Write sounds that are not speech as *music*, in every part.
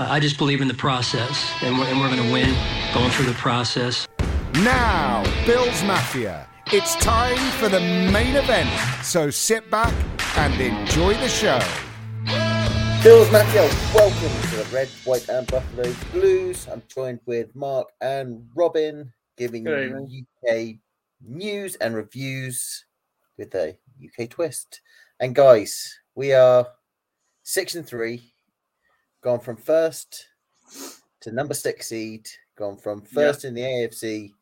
Uh, I just believe in the process, and we're, and we're going to win going through the process. Now, Bills Mafia, it's time for the main event. So sit back and enjoy the show. Bills Mafia, welcome to the Red, White, and Buffalo Blues. I'm joined with Mark and Robin, giving you UK news and reviews with a UK twist. And guys, we are six and three gone from first to number six seed, gone from first in the AFC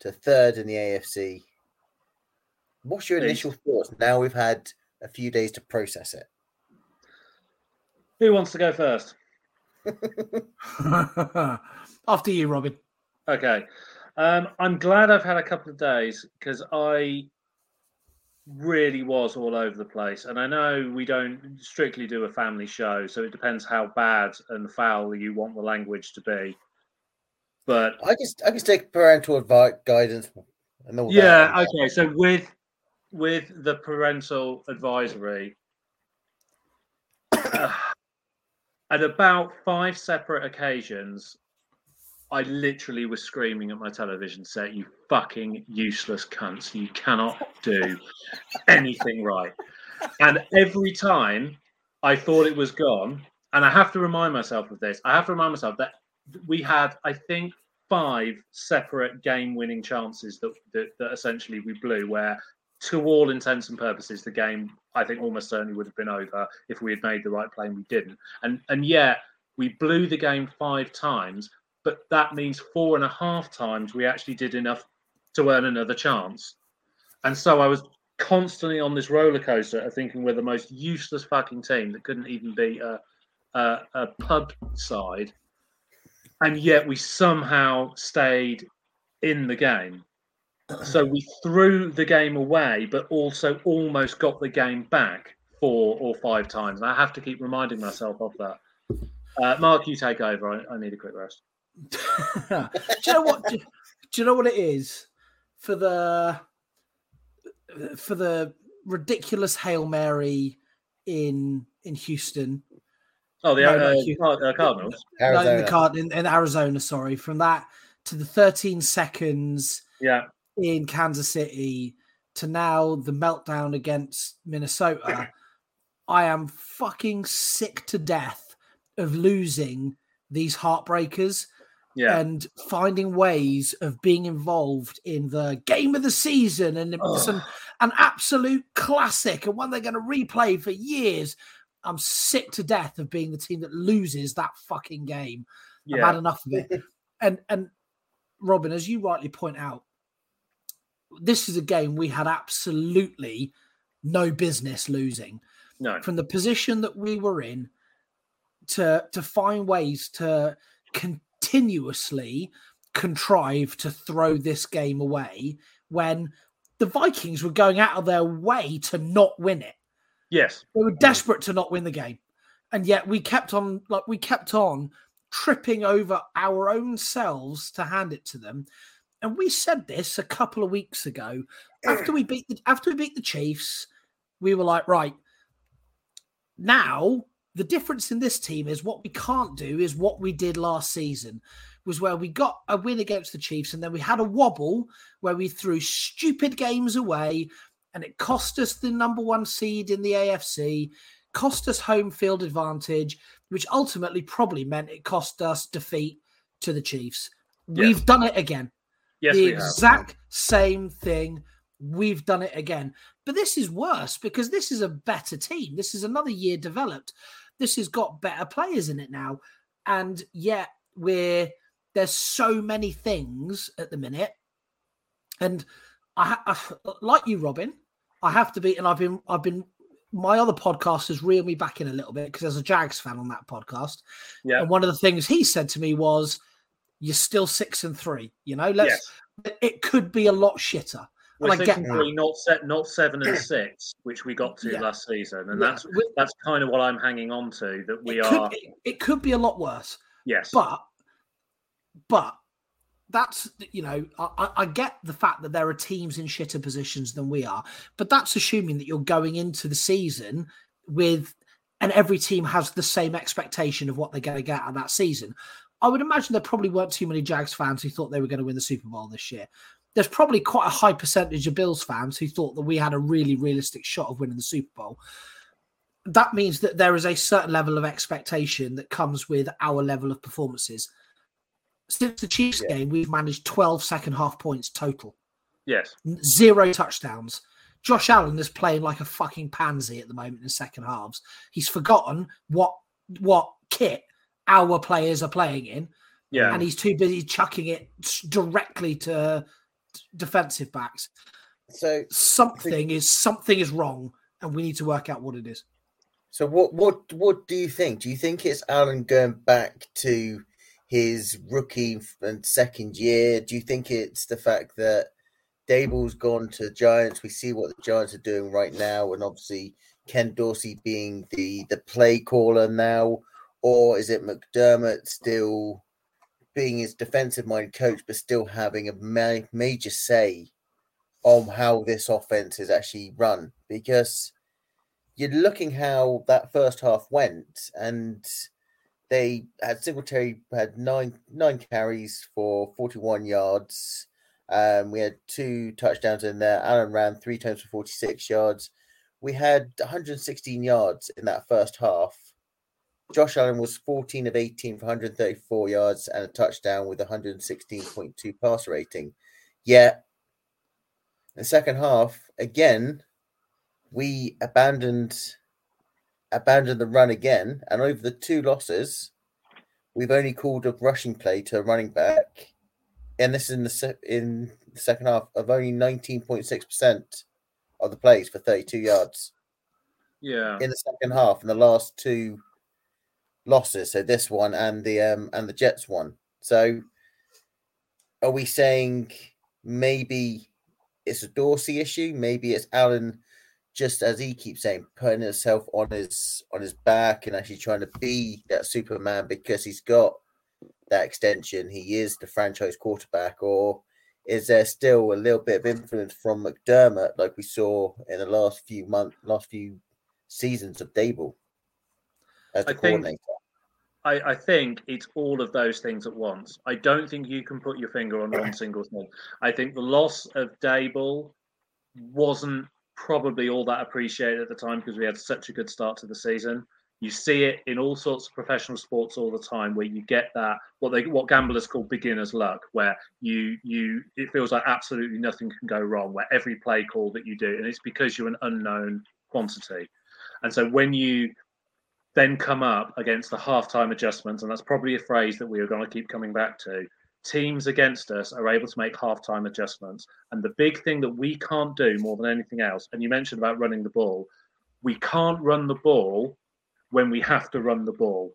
to third in the AFC. What's your initial thoughts now we've had a few days to process it? Who wants to go first? *laughs* After you, Robin. Okay. Um, I'm glad I've had a couple of days because I really was all over the place. And I know we don't strictly do a family show, so it depends how bad and foul you want the language to be. But I just I just take parental advice guidance and all yeah, that. okay. So with with the parental advisory, uh, *sighs* at about five separate occasions, I literally was screaming at my television set, "You fucking useless cunts! You cannot do anything right." And every time I thought it was gone, and I have to remind myself of this. I have to remind myself that we had, I think, five separate game-winning chances that, that that essentially we blew. Where, to all intents and purposes, the game I think almost certainly would have been over if we had made the right play and we didn't. And and yet we blew the game five times but that means four and a half times we actually did enough to earn another chance. And so I was constantly on this roller coaster of thinking we're the most useless fucking team that couldn't even be a, a, a pub side. And yet we somehow stayed in the game. So we threw the game away, but also almost got the game back four or five times. And I have to keep reminding myself of that. Uh, Mark, you take over. I, I need a quick rest. *laughs* do you know what? Do, do, you know what it is for the for the ridiculous hail mary in in Houston? Oh, the no, uh, uh, Cardinals. Arizona. No, in the card in, in Arizona. Sorry, from that to the 13 seconds. Yeah. In Kansas City to now the meltdown against Minnesota. I am fucking sick to death of losing these heartbreakers yeah. and finding ways of being involved in the game of the season and an, an absolute classic and one they're going to replay for years. I'm sick to death of being the team that loses that fucking game. Yeah. I've had enough of it. *laughs* and and Robin, as you rightly point out, this is a game we had absolutely no business losing. No. From the position that we were in to to find ways to con- continuously contrive to throw this game away when the Vikings were going out of their way to not win it. Yes. They were desperate to not win the game. And yet we kept on like we kept on tripping over our own selves to hand it to them. And we said this a couple of weeks ago. After we beat the after we beat the Chiefs, we were like, right, now the difference in this team is what we can't do is what we did last season was where we got a win against the Chiefs and then we had a wobble where we threw stupid games away and it cost us the number one seed in the AFC, cost us home field advantage, which ultimately probably meant it cost us defeat to the Chiefs. We've done it again. Yes, the exact have. same thing. We've done it again. But this is worse because this is a better team. This is another year developed. This has got better players in it now, and yet we're there's so many things at the minute, and I, I like you, Robin. I have to be, and I've been, I've been. My other podcast has reeled me back in a little bit because there's a Jags fan on that podcast. Yeah. And one of the things he said to me was, "You're still six and three. You know, let's. Yes. It could be a lot shitter." We're three, not set, not seven and six, which we got to yeah. last season, and yeah. that's that's kind of what I'm hanging on to. That we it are. Could, it could be a lot worse. Yes, but but that's you know I, I, get the fact that there are teams in shitter positions than we are, but that's assuming that you're going into the season with and every team has the same expectation of what they're going to get out that season. I would imagine there probably weren't too many Jags fans who thought they were going to win the Super Bowl this year. There's probably quite a high percentage of Bills fans who thought that we had a really realistic shot of winning the Super Bowl. That means that there is a certain level of expectation that comes with our level of performances. Since the Chiefs yeah. game, we've managed 12 second half points total. Yes. Zero touchdowns. Josh Allen is playing like a fucking pansy at the moment in second halves. He's forgotten what what kit our players are playing in. Yeah. And he's too busy chucking it directly to defensive backs. So something is something is wrong, and we need to work out what it is. So what what what do you think? Do you think it's Allen going back to his rookie and second year? Do you think it's the fact that Daboll's gone to Giants. We see what the Giants are doing right now, and obviously Ken Dorsey being the the play caller now, or is it McDermott still being his defensive minded coach, but still having a ma- major say on how this offense is actually run? Because you're looking how that first half went, and they had Singletary had nine nine carries for 41 yards. Um, we had two touchdowns in there. Allen ran three times for 46 yards. We had 116 yards in that first half. Josh Allen was 14 of 18 for 134 yards and a touchdown with 116.2 pass rating. Yet, in the second half, again, we abandoned abandoned the run again, and over the two losses, we've only called a rushing play to a running back and this is in the se- in the second half of only 19.6% of the plays for 32 yards. Yeah. In the second half, in the last two losses, so this one and the um and the Jets one. So are we saying maybe it's a Dorsey issue? Maybe it's Allen just as he keeps saying, putting himself on his on his back and actually trying to be that Superman because he's got that extension, he is the franchise quarterback, or is there still a little bit of influence from McDermott, like we saw in the last few months, last few seasons of Daboll as the I coordinator? Think, I, I think it's all of those things at once. I don't think you can put your finger on one single thing. I think the loss of Daboll wasn't probably all that appreciated at the time because we had such a good start to the season. You see it in all sorts of professional sports all the time, where you get that what they what gamblers call beginner's luck, where you you it feels like absolutely nothing can go wrong, where every play call that you do, and it's because you're an unknown quantity. And so when you then come up against the halftime adjustments, and that's probably a phrase that we are going to keep coming back to. Teams against us are able to make halftime adjustments. And the big thing that we can't do more than anything else, and you mentioned about running the ball, we can't run the ball when we have to run the ball.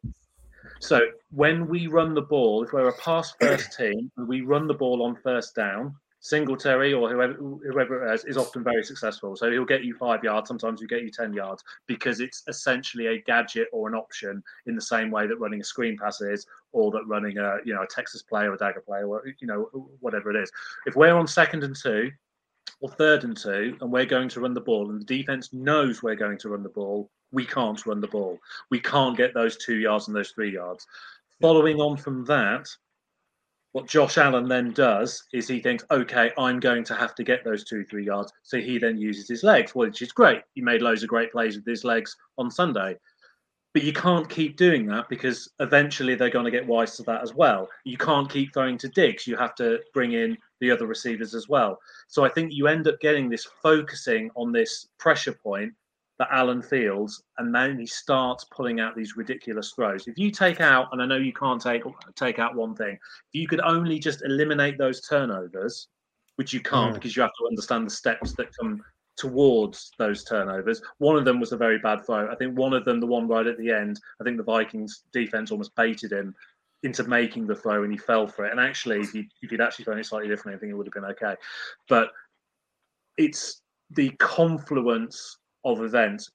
So when we run the ball, if we're a pass first team and we run the ball on first down, Singletary or whoever whoever it is is often very successful. So he'll get you five yards, sometimes he'll get you ten yards because it's essentially a gadget or an option in the same way that running a screen pass is, or that running a you know a Texas play or a dagger play or you know whatever it is. If we're on second and two or third and two and we're going to run the ball and the defense knows we're going to run the ball, we can't run the ball. We can't get those two yards and those three yards. Following on from that, what Josh Allen then does is he thinks, okay, I'm going to have to get those two, three yards. So he then uses his legs, which is great. He made loads of great plays with his legs on Sunday. But you can't keep doing that because eventually they're going to get wise to that as well. You can't keep throwing to Diggs. You have to bring in the other receivers as well. So I think you end up getting this focusing on this pressure point that Allen feels, and then he starts pulling out these ridiculous throws. If you take out, and I know you can't take take out one thing, if you could only just eliminate those turnovers, which you can't mm. because you have to understand the steps that come towards those turnovers. One of them was a very bad throw. I think one of them, the one right at the end, I think the Vikings defense almost baited him into making the throw and he fell for it. And actually, if, you, if he'd actually thrown it slightly differently, I think it would have been okay. But it's the confluence of events.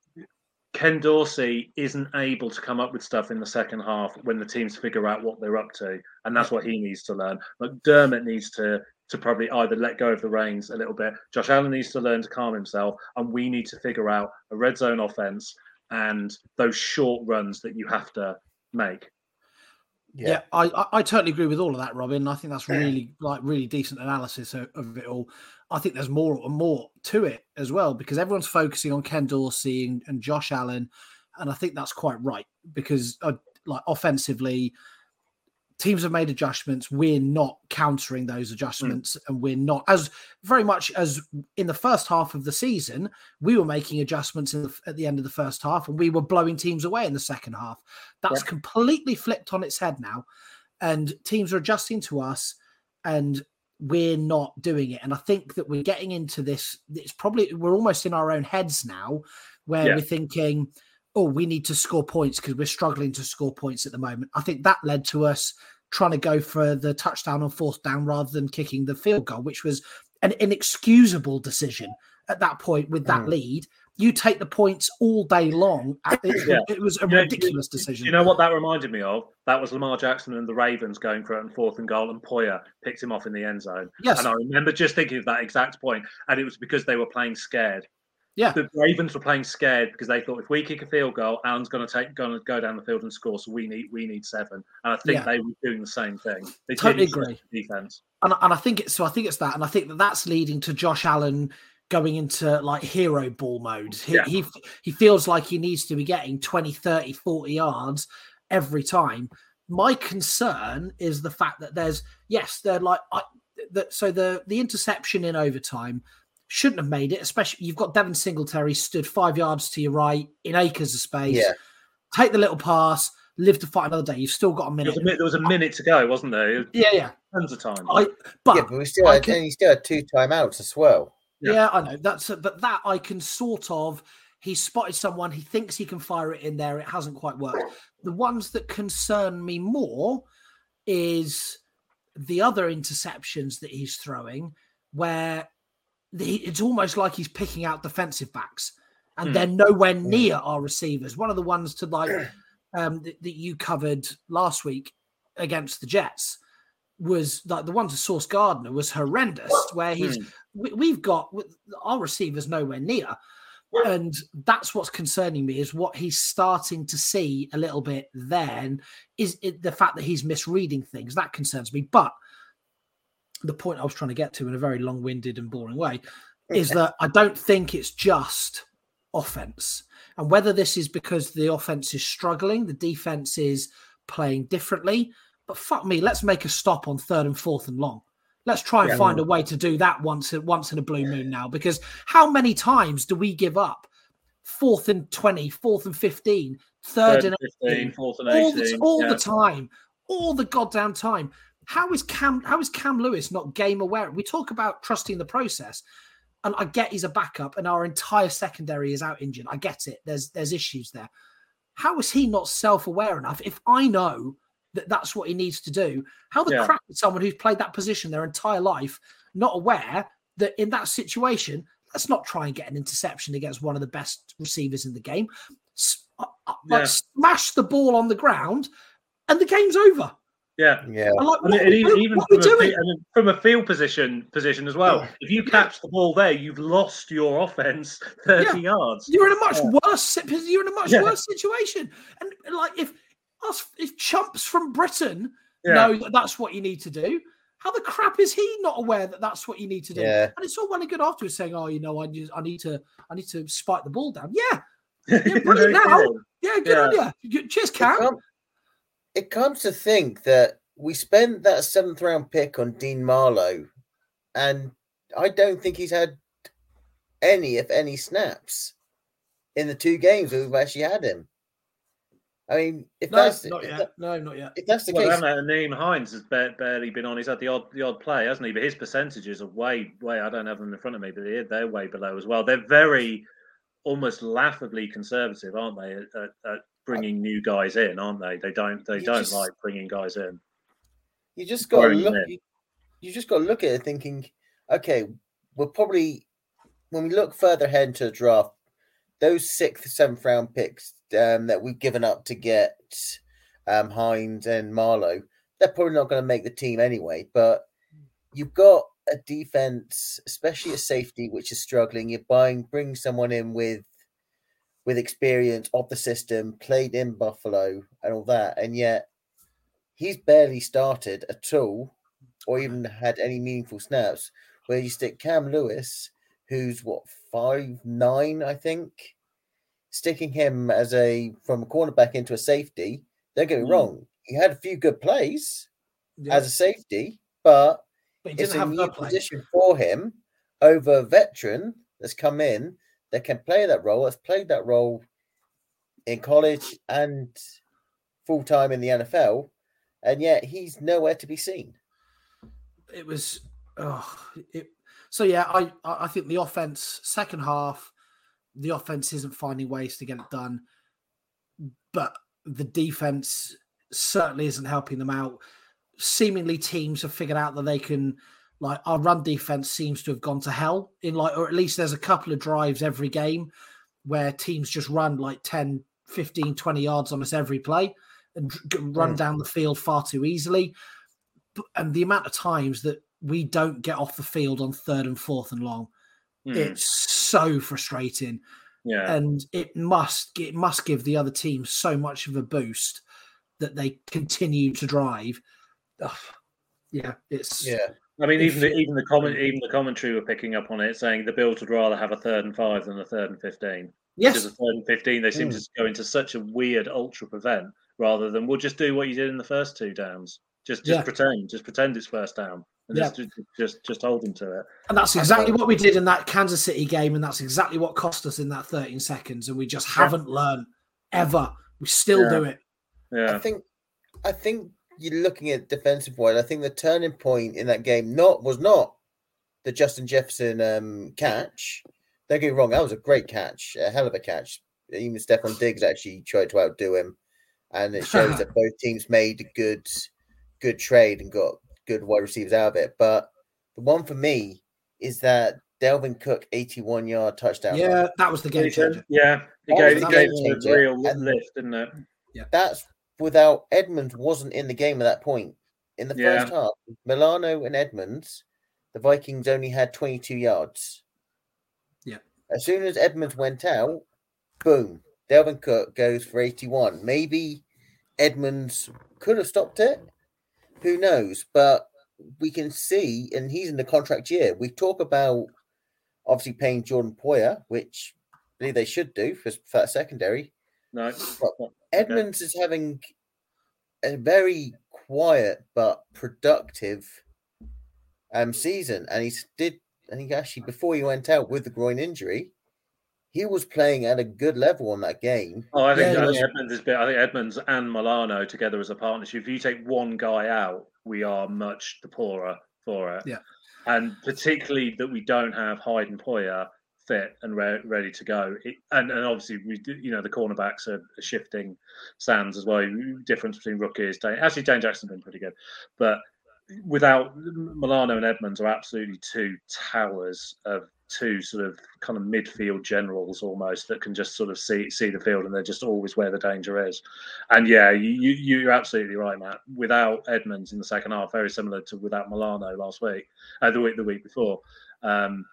Ken Dorsey isn't able to come up with stuff in the second half when the teams figure out what they're up to, and that's what he needs to learn. McDermott needs to to probably either let go of the reins a little bit. Josh Allen needs to learn to calm himself, and we need to figure out a red zone offense and those short runs that you have to make. Yeah, yeah I, I, I totally agree with all of that, Robin. I think that's really like really decent analysis of, of, it all. I think there's more and more to it as well because everyone's focusing on Ken Dorsey and, and Josh Allen, and I think that's quite right because uh, like offensively, teams have made adjustments. We're not countering those adjustments, mm. and we're not as very much as in the first half of the season. We were making adjustments the, at the end of the first half, and we were blowing teams away in the second half. That's yeah. completely flipped on its head now, and teams are adjusting to us, and we're not doing it. And I think that we're getting into this. It's probably we're almost in our own heads now, where yeah. we're thinking oh, we need to score points because we're struggling to score points at the moment. I think that led to us trying to go for the touchdown on fourth down rather than kicking the field goal, which was an inexcusable decision at that point with that mm. lead. You take the points all day long. It, yeah. it was a yeah, ridiculous you, decision. You know what that reminded me of? That was Lamar Jackson and the Ravens going for it on fourth and goal, and Poyer picked him off in the end zone. Yes. And I remember just thinking of that exact point, and it was because they were playing scared. Yeah, the Ravens were playing scared because they thought if we kick a field goal, Allen's going to take going to go down the field and score. So we need we need seven, and I think yeah. they were doing the same thing. They totally agree. Defense, and and I think it's so. I think it's that, and I think that that's leading to Josh Allen going into like hero ball mode. He, yeah. he he feels like he needs to be getting 20, 30, 40 yards every time. My concern is the fact that there's yes, they're like I, that. So the the interception in overtime shouldn't have made it, especially you've got Devin Singletary stood five yards to your right in acres of space. Yeah. Take the little pass, live to fight another day. You've still got a minute. There was a, minute, there was a minute to go, wasn't there? Yeah, yeah. Tons of time. I, but, yeah, but we still had, can, still had two timeouts as well. Yeah. yeah, I know. That's a, but that I can sort of he spotted someone, he thinks he can fire it in there, it hasn't quite worked. The ones that concern me more is the other interceptions that he's throwing, where it's almost like he's picking out defensive backs, and mm. they're nowhere near our receivers. One of the ones to like *clears throat* um, that, that, you covered last week against the Jets was like the one to Sauce Gardner was horrendous, where he's mm. we, have got our receivers nowhere near. And that's what's concerning me is what he's starting to see a little bit then is it, the fact that he's misreading things. That concerns me. But the point I was trying to get to in a very long winded and boring way is that I don't think it's just offense. And whether this is because the offense is struggling, the defense is playing differently. But fuck me, let's make a stop on third and fourth and long. Let's try and yeah, find a way to do that once once in a blue moon now. Because how many times do we give up fourth and 20, fourth and 15, third, third and 15, fourth and 18, all, the, all yeah. the time, all the goddamn time. How is Cam? How is Cam Lewis not game aware? We talk about trusting the process, and I get he's a backup, and our entire secondary is out injured. I get it. There's there's issues there. How is he not self aware enough? If I know that that's what he needs to do, how the yeah. crap is someone who's played that position their entire life not aware that in that situation, let's not try and get an interception against one of the best receivers in the game. Uh, uh, like yeah. smash the ball on the ground, and the game's over. Yeah, yeah. Like, what, and even, even from, a, from, a, field position position as well. If you catch the ball there, you've lost your offense *laughs* thirty yeah. yards. You're in a much yeah. worse. You're in a much worse situation. And like if us, if chumps from Britain know that that's what you need to do, how the crap is he not aware that that's what you need to do? Yeah. And it's all well and good afterwards saying, "Oh, you know, I just, I need to, I need to spike the ball down." Yeah, *laughs* yeah, brilliant now. Yeah, good on you. Cheers, Cam it comes to think that we spent that seventh round pick on Dean Marlowe, and I don't think he's had any, if any, snaps in the two games we've actually had him. I mean, if no, that's not yet. That, no, not yet. If that's the well, case, Nyheim Hines has barely been on. He's had the odd, the odd play, hasn't he? But his percentages are way, way. I don't have them in front of me, but they're, they're way below as well. They're very, almost laughably conservative, aren't they? At, at bringing new guys in, aren't they? They don't they you don't just, like bringing guys in. You just got to look. You, you just got to look at it thinking, okay, we're probably when we look further ahead into the draft, those sixth, seventh round picks um, that we've given up to get um, Hines and Marlowe, they're probably not going to make the team anyway. But you've got a defense, especially a safety, which is struggling. You're buying, bring someone in with with experience of the system, played in Buffalo and all that, and yet he's barely started at all, or even had any meaningful snaps. Where you stick Cam Lewis, who's what five nine, I think, sticking him as a from a cornerback into a safety. Don't get me Mm. wrong, he had a few good plays Yeah. as a safety, but but he it's a have new position for him over a veteran that's come in that can play that role, has played that role in college and full time in the NFL, and yet he's nowhere to be seen. it was oh, it, so yeah I I I think the offense second half the offense isn't finding ways to get it done but the defense certainly isn't helping them out seemingly teams have figured out that they can like our run defense seems to have gone to hell in like or at least there's a couple of drives every game where teams just run like 10 15 20 yards on us every play and run Mm. down the field far too easily and the amount of times that we don't get off the field on third and fourth and long Hmm, it's so frustrating yeah. and it must it must give the other team so much of a boost that they continue to drive Ugh. yeah it's Yeah, I mean, if even the, even the comment, even the commentary were picking up on it, saying the Bills would rather have a third and five than a third and fifteen. Yes, Because yes a third and fifteen, they seem Mm. to go into such a weird ultra prevent rather than we'll just do what you did in the first two downs. Just just Yeah. pretend, just pretend it's first down, and Yeah. just, just just hold them to it. and that's exactly what we did in that Kansas City game and that's exactly what cost us in that 13 seconds and we just haven't learned ever we still Yeah. do it Yeah, I think, I think you're looking at defensive wise. I think the turning point in that game not was not the Justin Jefferson um, catch. Don't get me wrong, that was a great catch, a hell of a catch. Even Stefon Diggs actually tried to outdo him, and it shows *laughs* that both teams made a good, good trade and got good wide receivers out of it. But the one for me is that Dalvin Cook 81 yard touchdown. yeah run. that was the game changer yeah. It That gave, was it gave game them a real and- lift, didn't it? Yeah. That's without Edmonds wasn't in the game at that point. In the Yeah. first half, Milano and Edmonds, the Vikings only had 22 yards. Yeah. As soon as Edmonds went out, boom, Dalvin Cook goes for 81. Maybe Edmonds could have stopped it. Who knows? But we can see, and he's in the contract year. We talk about obviously paying Jordan Poyer, which I believe they should do for, for that secondary. No, Edmonds is having a very quiet but productive um season, and he did. I think actually before he went out with the groin injury, he was playing at a good level on that game. Oh, I think, Yeah, I it think was- Edmonds is. I think Edmonds and Milano together as a partnership. If you take one guy out, we are much the poorer for it. Yeah. and particularly that we don't have Hyde and Poyer fit and re- ready to go. It, and and obviously we, you know, the cornerbacks are, are shifting sands as well. Difference between rookies. Dane, actually, Dane Jackson's been pretty good, but without Milano and Edmonds are absolutely two towers of two sort of kind of midfield generals almost that can just sort of see see the field and they're just always where the danger is. And yeah, you, you you're absolutely right, Matt. Without Edmonds in the second half, very similar to without Milano last week, uh, the week the week before. Um,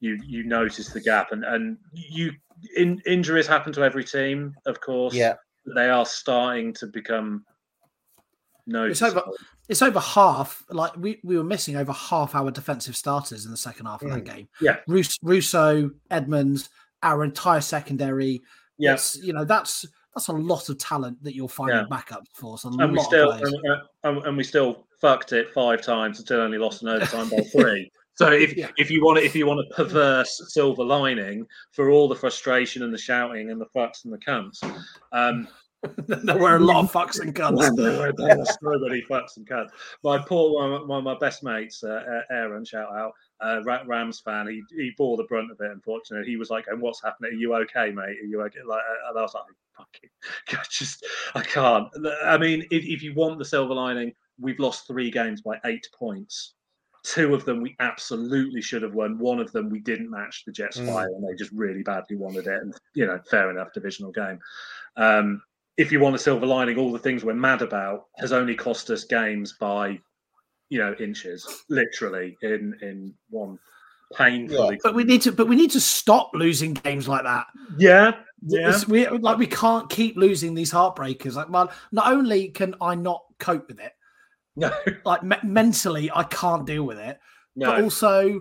you you notice the gap and and you in, injuries happen to every team, of course. Yeah, they are starting to become It's over. It's over half. Like we, we were missing over half our defensive starters in the second half of that game. Yeah. Rus- Rousseau, Edmonds, our entire secondary. Yeah, you know that's that's a lot of talent that you're finding Yeah. backups for. It's a and we still and, uh, and, and we still fucked it five times until only lost an overtime by *laughs* three. So if Yeah. if you want if you want a perverse silver lining for all the frustration and the shouting and the fucks and the cunts, um, *laughs* there were a lot of fucks and guns. *laughs* there were there were so many fucks and cunts. My poor one, of- one of my best mates, uh, Aaron, shout out, uh, Rams fan. He he bore the brunt of it. Unfortunately, he was like, "And what's happening? Are you okay, mate? Are you okay?" Like, uh, and I was like, "Fucking, *laughs* I just, I can't." I mean, if, if you want the silver lining, we've lost three games by eight points. Two of them we absolutely should have won. One of them we didn't match the Jets Mm. fire, and they just really badly wanted it. And you know, fair enough, divisional game. Um, if you want a silver lining, all the things we're mad about has only cost us games by, you know, inches, literally in in one painfully. But we need to. But we need to stop losing games like that. Yeah, yeah. we like we can't keep losing these heartbreakers. Like, well, not only can I not cope with it, no, *laughs* like me- mentally I can't deal with it, no. but also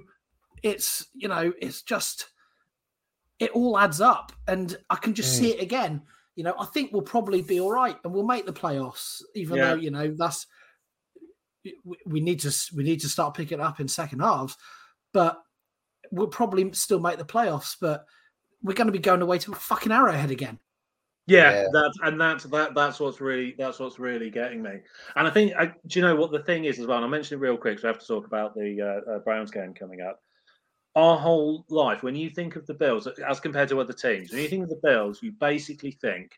it's you know it's just it all adds up, and I can just mm. see it again. You know, I think we'll probably be all right, and we'll make the playoffs, even yeah. though you know that's we need to we need to start picking up in second halves, but we'll probably still make the playoffs. But we're going to be going away to a fucking Arrowhead again. Yeah, yeah, that's and that's that that's what's really that's what's really getting me. And I think I, do you know what the thing is as well? And I mentioned it real quick, so I have to talk about the uh, uh, Browns game coming up. Our whole life, when you think of the Bills as compared to other teams, when you think of the Bills, you basically think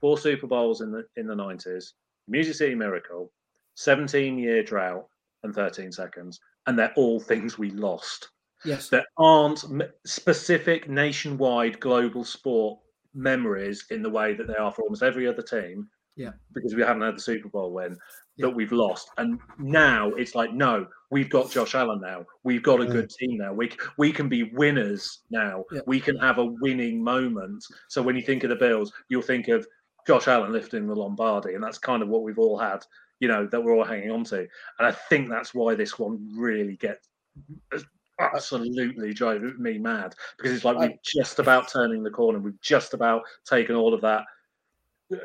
four Super Bowls in the in the nineties, Music City Miracle, seventeen year drought, and thirteen seconds, and they're all things we lost. Yes. There aren't specific nationwide global sport memories in the way that they are for almost every other team. Yeah. Because we haven't had the Super Bowl win yeah. that we've lost. And now it's like, no, we've got Josh Allen now. We've got a good team now. We we can be winners now. Yeah. We can have a winning moment. So when you think of the Bills, you'll think of Josh Allen lifting the Lombardi, and that's kind of what we've all had, you know, that we're all hanging on to. And I think that's why this one really gets mm-hmm. Absolutely driving me mad because it's like we're just about turning the corner. We've just about taken all of that,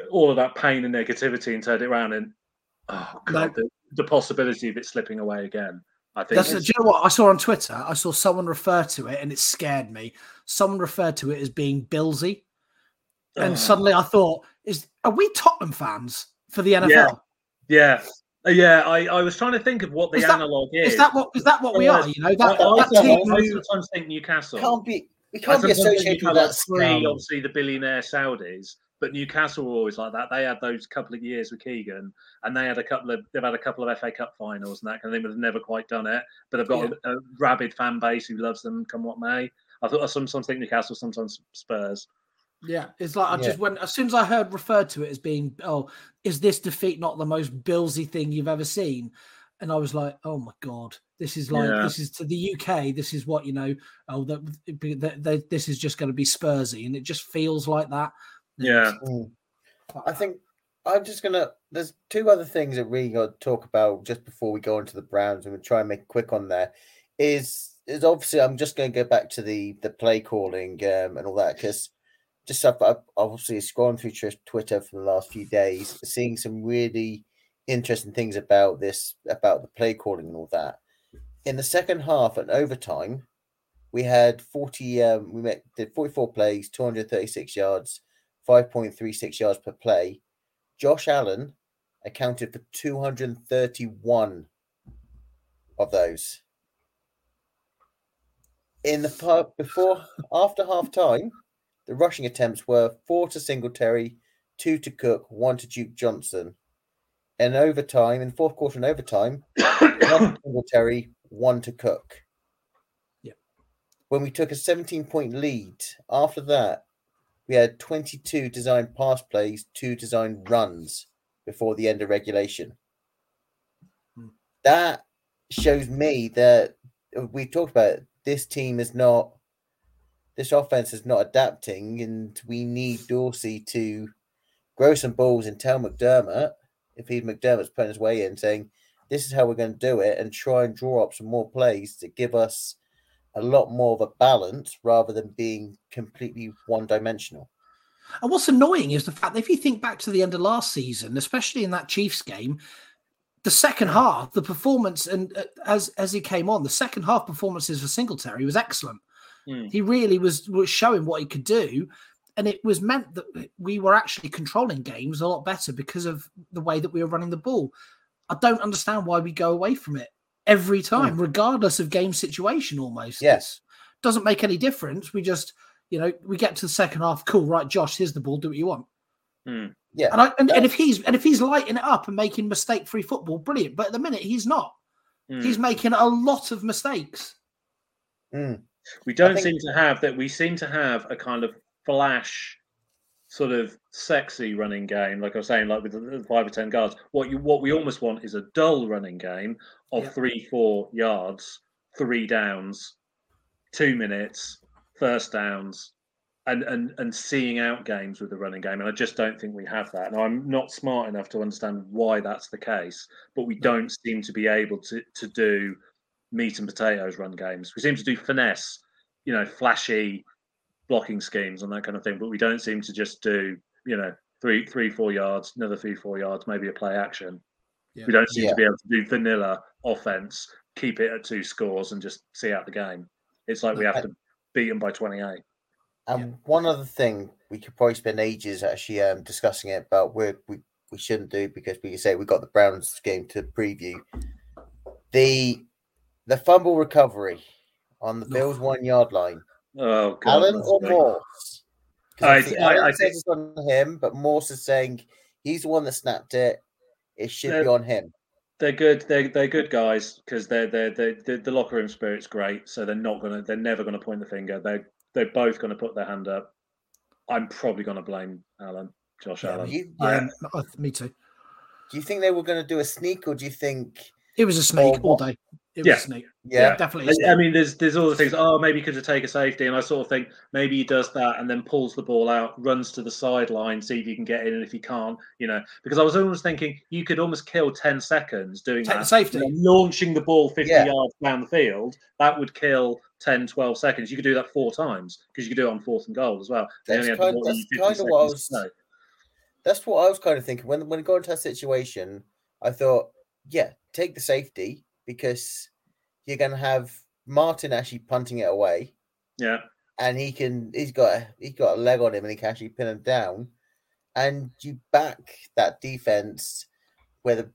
all of that pain and negativity and turned it around. And oh god, no. the, the, possibility of it slipping away again. I think. That's, do you know what I saw on Twitter? I saw someone refer to it, and it scared me. Someone referred to it as being Billsy, and oh. suddenly I thought, "Is are we Tottenham fans for the NFL?" Yeah. Yeah, yeah, I, I was trying to think of what the is analog is. Is that what is that what we are? You know, that, I, that team I, sometimes think Newcastle can't be. We can't be associated with that. Three, obviously, the billionaire Saudis, but Newcastle were always like that. They had those couple of years with Keegan, and they had a couple of they've had a couple of FA Cup finals and that kind of thing, but they've never quite done it. But they've got yeah. a, a, rabid fan base who loves them, come what may. I thought I sometimes think Newcastle, sometimes Spurs. Yeah, it's like I just went as soon as I heard referred to it as being, oh, is this defeat not the most Billsy thing you've ever seen? And I was like, oh my god, this is like yeah. this is to the UK. This is what you know. Oh, that, that, this is just going to be Spursy, and it just feels like that. Yeah, mm. I think I'm just gonna. There's two other things that we got to talk about just before we go into the Browns, and we'll try and make quick on there. Is is obviously I'm just going to go back to the the play calling um, and all that because just I've, I've obviously scrolling through Twitter for the last few days, seeing some really interesting things about this, about the play calling and all that. In the second half and overtime, we had 40, um, we met, did 44 plays, 236 yards, 5.36 yards per play. Josh Allen accounted for 231 of those. In the part before, after half time, the rushing attempts were four to Singletary, two to Cook, one to Duke Johnson. In overtime, in fourth quarter and overtime, *coughs* one to Singletary, one to Cook. Yeah. When we took a 17 point lead, after that, we had 22 designed pass plays, two designed runs before the end of regulation. Hmm. That shows me that we talked about it, this team is not this offense is not adapting, and we need Dorsey to grow some balls and tell McDermott if he's McDermott's putting his way in, saying this is how we're going to do it, and try and draw up some more plays to give us a lot more of a balance rather than being completely one dimensional. And what's annoying is the fact that if you think back to the end of last season, especially in that Chiefs game, the second half, the performance and uh, as as he came on, the second half performances for Singletary was excellent. Mm. He really was was showing what he could do, and it was meant that we were actually controlling games a lot better because of the way that we were running the ball. I don't understand why we go away from it every time, mm. regardless of game situation. Almost, yes, doesn't make any difference. We just, you know, we get to the second half. Cool, right, Josh, here's the ball. Do what you want. Mm. Yeah, and, I, and, and, if he's and if he's lighting it up and making mistake-free football, brilliant. But at the minute, he's not. Hmm. He's making a lot of mistakes. Mm. We don't think... seem to have that. We seem to have a kind of flash, sort of sexy running game. Like I was saying, like with the five or ten guards. What you what we almost want is a dull running game of yeah. three, four yards, three downs, two minutes, first downs, and and and seeing out games with the running game, and I just don't think we have that. And I'm not smart enough to understand why that's the case, but we don't seem to be able to to do meat and potatoes run games. We seem to do finesse, you know, flashy blocking schemes and that kind of thing, but we don't seem to just do you know three three four yards, another three four yards, maybe a play action. Yeah. We don't seem yeah. to be able to do vanilla offense, keep it at two scores, and just see out the game. It's like we have to beat them by twenty eight. And yeah. one other thing we could probably spend ages actually um, discussing it, but we we we shouldn't do because we say we got the Browns game to preview. The the fumble recovery on the Bills one yard line. Oh, God, Allen or Morse? I, I, I, I think it's on him, but Morse is saying he's the one that snapped it. It should be on him. They're good. They're they're good guys because they're, they're they're the locker room spirit's great. So they're not gonna. They're never gonna point the finger. They're they're both gonna put their hand up. I'm probably gonna blame Allen, Josh yeah, Allen. You, yeah, uh, me too. Do you think they were going to do a sneak, or do you think it was a snake all day? It yeah. was snake. Yeah, yeah definitely. I, I, mean, there's there's all the things. Oh, maybe he could have taken a safety, and I sort of think maybe he does that and then pulls the ball out, runs to the sideline, see if you can get in, and if you can't, you know, because I was almost thinking you could almost kill ten seconds doing Take that, safety, launching the ball fifty yeah. yards down the field. That would kill 10, 12 seconds. You could do that four times because you could do it on fourth and goal as well. That's kind, that's kind of what I was. That's what I was kind of thinking when when it got into that situation. I thought, yeah, take the safety because you're going to have Martin actually punting it away. Yeah, and he can. He's got a, he's got a leg on him, and he can actually pin him down. And you back that defense where the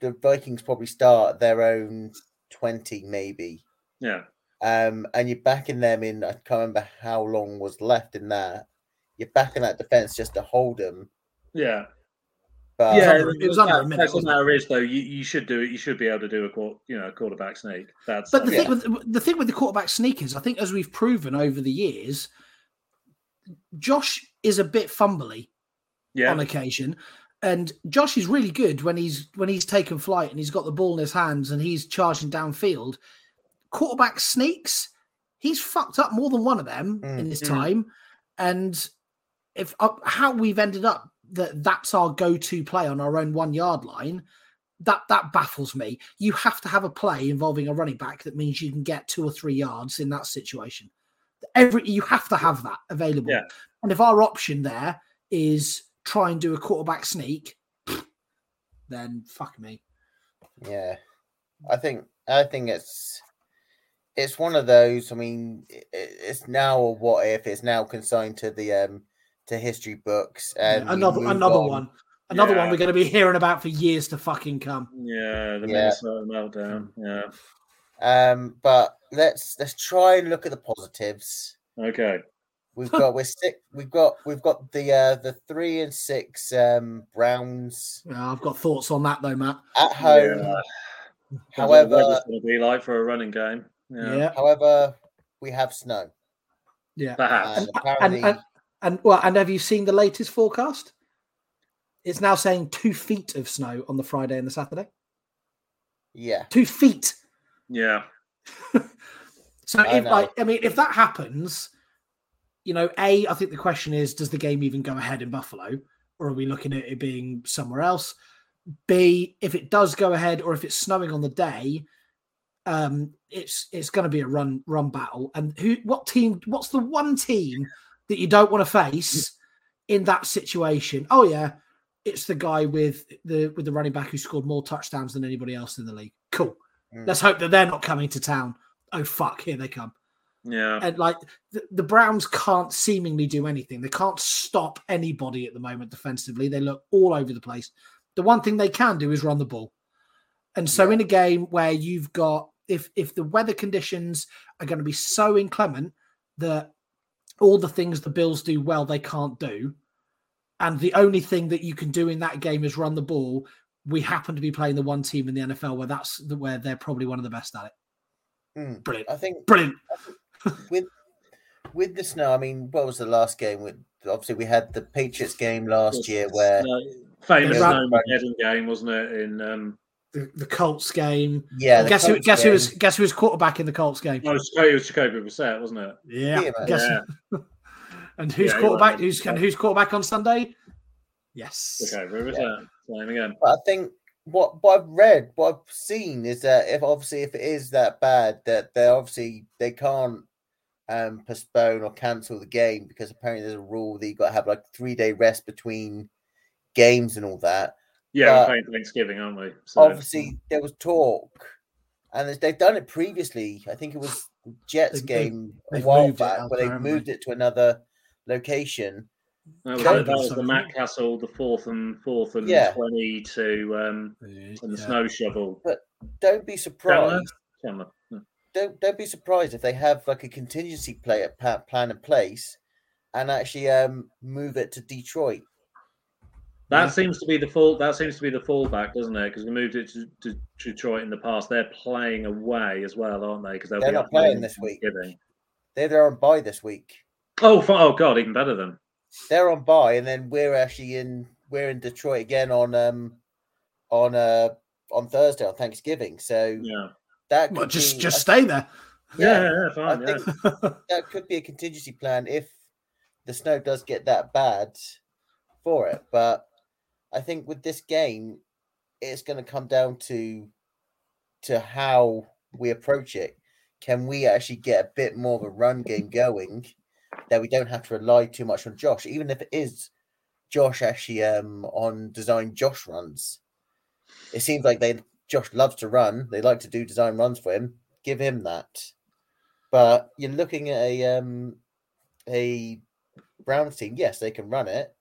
the Vikings probably start their own twenty, maybe. Yeah. Um, and you're backing them in. I can't remember how long was left in that. You're backing that defense just to hold them. Yeah. But yeah, it was under, a minute. That's what matter is though. You, you should do it. You should be able to do a you know a quarterback sneak. That's but the yeah. thing with the thing with the quarterback sneak is, I think as we've proven over the years, Josh is a bit fumbly yeah. on occasion. And Josh is really good when he's when he's taken flight and he's got the ball in his hands and he's charging downfield. Quarterback sneaks, he's fucked up more than one of them mm. in this mm. time. And if uh, how we've ended up that that's our go-to play on our own one yard line that that baffles me. You have to have a play involving a running back that means you can get two or three yards in that situation. Every you have to have that available. Yeah. and if our option there is try and do a quarterback sneak *sniffs* then fuck me. Yeah. I think i think it's it's one of those i mean it's now a what if it's now consigned to the um to history books. And another another on. one. Another yeah. one we're going to be hearing about for years to fucking come. Yeah, the yeah. Minnesota meltdown. Yeah. Um, but let's let's try and look at the positives. Okay. We've got we're sick. We've got we've got the uh the three and six um Browns. Yeah, I've got thoughts on that though, Matt. At home. Yeah. However, it's going to be like for a running game. Yeah. yeah. However, we have snow. Yeah. Perhaps. And, apparently, and, and, and well, and have you seen the latest forecast? It's now saying two feet of snow on the Friday and the Saturday. Yeah, two feet. Yeah. *laughs* so I if know. like, I mean, if that happens, you know, a, I think the question is, does the game even go ahead in Buffalo, or are we looking at it being somewhere else? B, if it does go ahead, or if it's snowing on the day, um, it's it's going to be a run run battle. And who, what team? What's the one team that you don't want to face in that situation. Oh yeah, it's the guy with the with the running back who scored more touchdowns than anybody else in the league. Cool. Mm. Let's hope that they're not coming to town. Oh fuck, here they come. Yeah. And like the, the Browns can't seemingly do anything. They can't stop anybody at the moment defensively. They look all over the place. The one thing they can do is run the ball. And so yeah. in a game where you've got if if the weather conditions are going to be so inclement that all the things the Bills do well, they can't do. And the only thing that you can do in that game is run the ball. We happen to be playing the one team in the NFL where that's the, where they're probably one of the best at it. Mm, Brilliant. I think brilliant. with with the snow, I mean, what was the last game? With obviously we had the Patriots game last year where famous Snowmageddon game, wasn't it? In um, the, the Colts game. Yeah. Guess Colts who? Guess game. who was? Guess who was quarterback in the Colts game? Oh, it was Jacoby Brissett, wasn't it? Yeah. yeah. Guess, yeah. *laughs* And who's Yeah, quarterback? Who's and who's quarterback on Sunday? Yes. Okay, we're return. Same again. But I think what what I've read, what I've seen is that if obviously if it is that bad, that they obviously they can't um postpone or cancel the game because apparently there's a rule that you got to have like three day rest between games and all that. Yeah, But- we're playing Thanksgiving, aren't we? So, Obviously, there was talk, and they've done it previously. I think it was Jets They've- game a they've while moved it back, elsewhere, where they haven't moved it to another location. No, that, Canada that was the. Matt Castle, the fourth and fourth and Yeah. twenty to um and the snow shovel. But don't be surprised. Chandler. yeah. don't don't be surprised if they have like a contingency play pa- plan in place and actually um move it to Detroit. That Yeah. seems to be the fall. That seems to be the fallback, doesn't it? Because we moved it to, to Detroit in the past. They're playing away as well, aren't they? Because They're not playing this week. They're there on bye this week. Oh, fi- oh God, even better then. They're on bye, and then we're actually in we're in Detroit again on um on uh on Thursday on Thanksgiving. So Yeah. that could Well, just be, just I- stay there. Yeah, yeah, yeah, I. Yeah. think that could be a contingency plan if the snow does get that bad for it. But I think with this game, it's going to come down to to how we approach it. Can we actually get a bit more of a run game going that we don't have to rely too much on Josh, even if it is Josh actually um on design Josh runs. It seems like they Josh loves to run. They like to do design runs for him. Give him that. But you're looking at a um a Browns team. Yes, they can run it.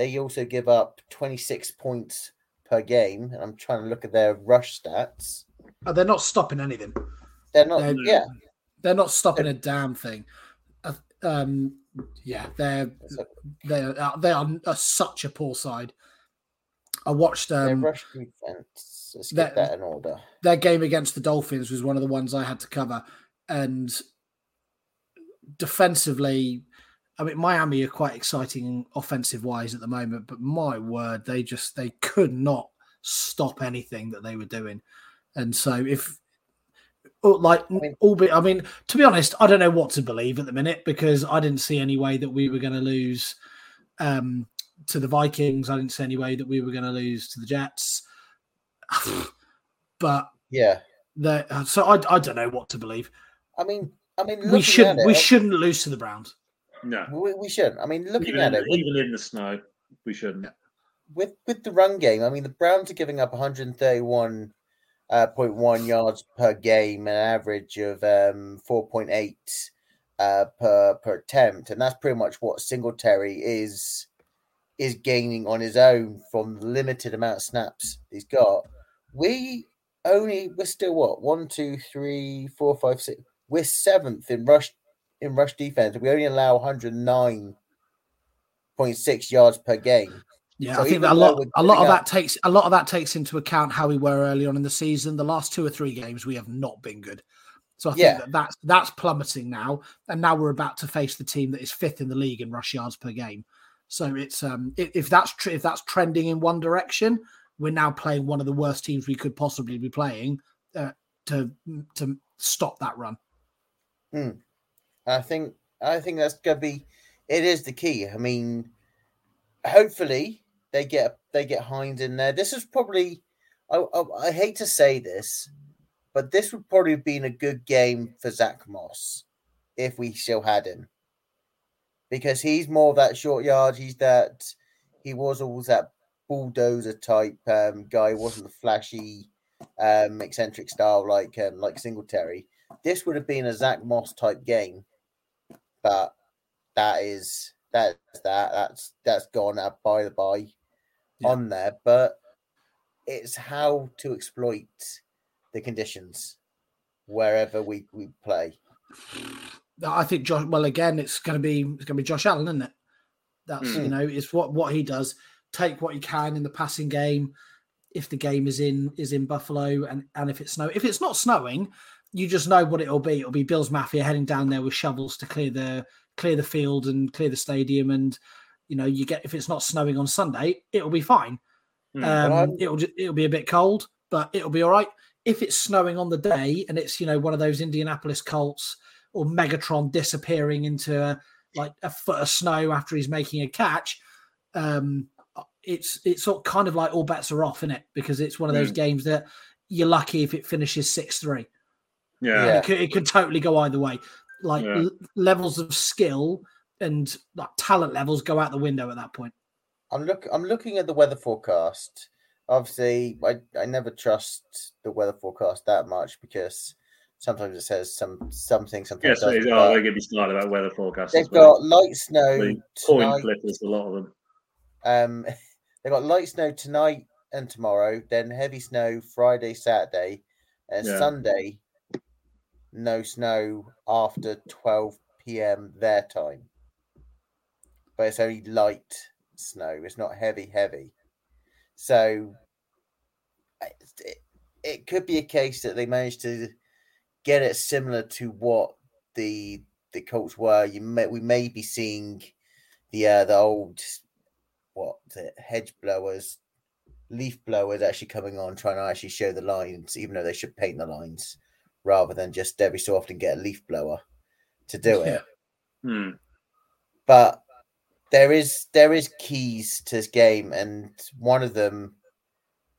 They also give up 26 points per game. I'm trying to look at their rush stats. Oh, they're not stopping anything. They're not. They're- yeah, They're not stopping a damn thing. Uh, Um, yeah, they're they are they are a, such a poor side. I watched their um, rush defense. Let's that- get that in order. their game against the Dolphins was one of the ones I had to cover, and defensively, I mean Miami are quite exciting offensive wise at the moment, but my word, they just they could not stop anything that they were doing, and so if. oh, Like, mean- albeit, I mean, to be honest, I don't know what to believe at the minute because I didn't see any way that we were going to lose um, to the Vikings. I didn't see any way that we were going to lose to the Jets. *sighs* but Yeah, so I, I don't know what to believe. I mean, I mean, We should it, we shouldn't lose to the Browns. No. we, we should. I mean, looking Even at in, it with, even in the snow, we shouldn't. with with the run game, I mean, the Browns are giving up 131 uh, 0.1 yards per game, an average of um, 4.8 uh, per per attempt, and that's pretty much what Singletary is is gaining on his own from the limited amount of snaps he's got. We only we're still what one, two, three, four, five, six. We're seventh in rush in rush defense. We only allow 109.6 yards per game. Yeah, So I think a lot a lot of giving that takes a lot of that takes into account how we were early on in the season. The last two or three games we have not been good. So I think Yeah. that that's that's plummeting now, and now we're about to face the team that is fifth in the league in rush yards per game. So it's um if that's tr- if that's trending in one direction, we're now playing one of the worst teams we could possibly be playing uh, to to stop that run. I think I think that's gonna be it is the key. I mean, hopefully they get they get Hines in there. This is probably I, I, I hate to say this, but this would probably have been a good game for Zach Moss if we still had him. Because he's more that short yard, he's that he was always that bulldozer type um, guy, wasn't the flashy um eccentric style like um, like Singletary this would have been a Zach Moss type game, but that is that's that that's that's gone up by the by Yeah. on there. But it's how to exploit the conditions wherever we we play. I think Josh. Well, again, it's going to be it's going to be Josh Allen, isn't it? That's Mm. you know, it's what what he does. Take what he can in the passing game. If the game is in is in Buffalo, and and if it's snow, if it's not snowing, you just know what it'll be. It'll be Bills Mafia heading down there with shovels to clear the clear the field and clear the stadium, and you know, you get if it's not snowing on Sunday, it'll be fine. Hmm. Um, it'll it'll be a bit cold, but it'll be all right. If it's snowing on the day and it's you know one of those Indianapolis Colts or Megatron disappearing into a like a foot of snow after he's making a catch, um, it's it's sort kind of like all bets are off in it because it's one of those mm. games that you're lucky if it finishes six three. Yeah, yeah. It, could, it, could, totally go either way. Like yeah. l- levels of skill and like talent levels go out the window at that point. I'm look. I'm looking at the weather forecast. Obviously, I, I never trust the weather forecast that much because sometimes it says some something. Sometimes yes, yeah, oh, they give me started about weather forecasts. They've got light snow. Point flippers, a lot of them. Um, *laughs* they've got light snow tonight and tomorrow, then heavy snow Friday, Saturday, and yeah. Sunday. No snow after twelve p.m. their time, but it's only light snow. It's not heavy, heavy. So it, it could be a case that they managed to get it similar to what the the Colts were. You may we may be seeing the uh, the old what the hedge blowers, leaf blowers actually coming on, trying to actually show the lines, even though they should paint the lines rather than just every so often get a leaf blower to do it. Hmm. But there is there is keys to this game, and one of them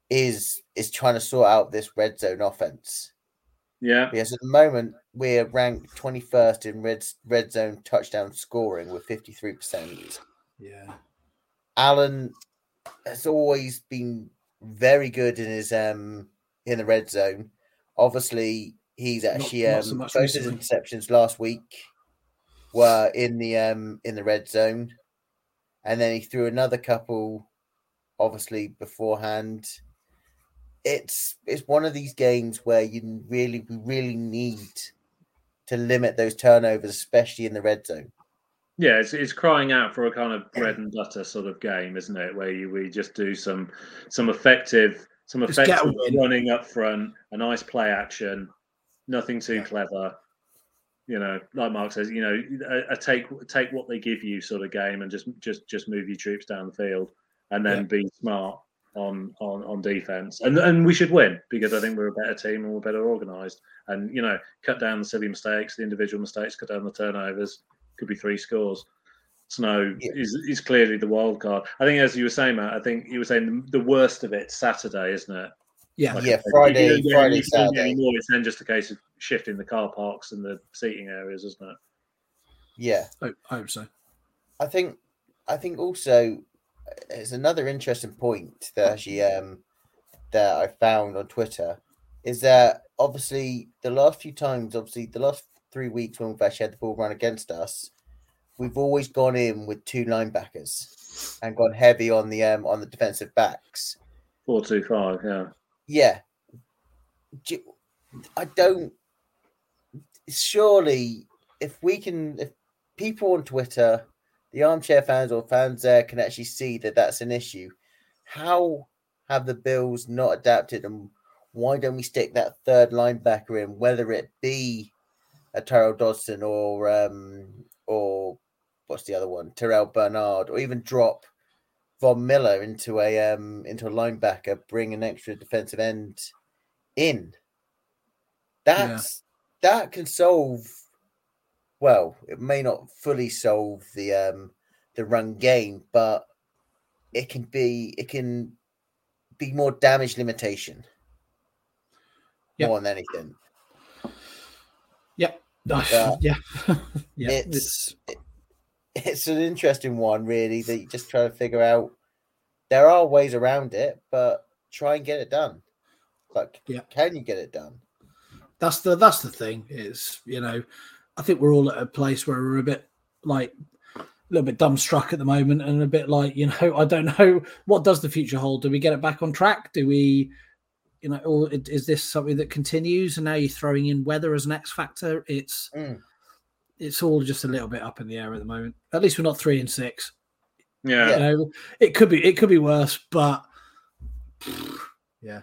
is is trying to sort out this red zone offense. Yeah. Because at the moment we're ranked 21st in red red zone touchdown scoring with 53%. Yeah. Allen has always been very good in his um in the red zone. Obviously, he's actually not, not um so both his interceptions last week were in the um in the red zone. And then he threw another couple obviously beforehand it's it's one of these games where you really we really need to limit those turnovers, especially in the red zone. Yeah, it's, it's crying out for a kind of bread and butter sort of game, isn't it? Where you, we just do some some effective some effective running up front, a nice play action, nothing too yeah. clever. You know, like Mark says, you know, a, a, take take what they give you sort of game, and just just just move your troops down the field, and then yeah. be smart on on on defense, and and we should win because I think we're a better team and we're better organised. And you know, cut down the silly mistakes, the individual mistakes, cut down the turnovers. Could be three scores. Snow yeah. is is clearly the wild card. I think, as you were saying, Matt, I think you were saying the, the worst of it Saturday, isn't it? Yeah, like yeah, Friday, Friday, Saturday. More, it's then just a case of shifting the car parks and the seating areas, isn't it? Yeah, I, I hope so. I think, I think also it's another interesting point that actually um, that I found on Twitter is that obviously the last few times, obviously the last three weeks when we've actually had the ball run against us, we've always gone in with two linebackers and gone heavy on the um on the defensive backs. Four two five, yeah. Yeah. I don't surely if we can if people on Twitter the armchair fans or fans there can actually see that that's an issue. How have the Bills not adapted, and why don't we stick that third linebacker in, whether it be a Tyrel Dodson or um, or what's the other one, Terrel Bernard, or even drop Von Miller into a um, into a linebacker, bring an extra defensive end in. That's yeah. that can solve well, it may not fully solve the um the run game, but it can be it can be more damage limitation yep. more than anything. Yep. *laughs* yeah. *laughs* yeah. It's it, it's an interesting one, really, that you just try to figure out. There are ways around it, but try and get it done. Like, yeah. can you get it done? That's the that's the thing. Is you know, I think we're all at a place where we're a bit like a little bit dumbstruck at the moment and a bit like, you know, I don't know what does the future hold. Do we get it back on track? Do we, you know, or is this something that continues? And now you're throwing in weather as an X factor. It's, mm. It's all just a little bit up in the air at the moment. At least we're not three and six. Yeah. You know, it could be, it could be worse, but *sighs* yeah.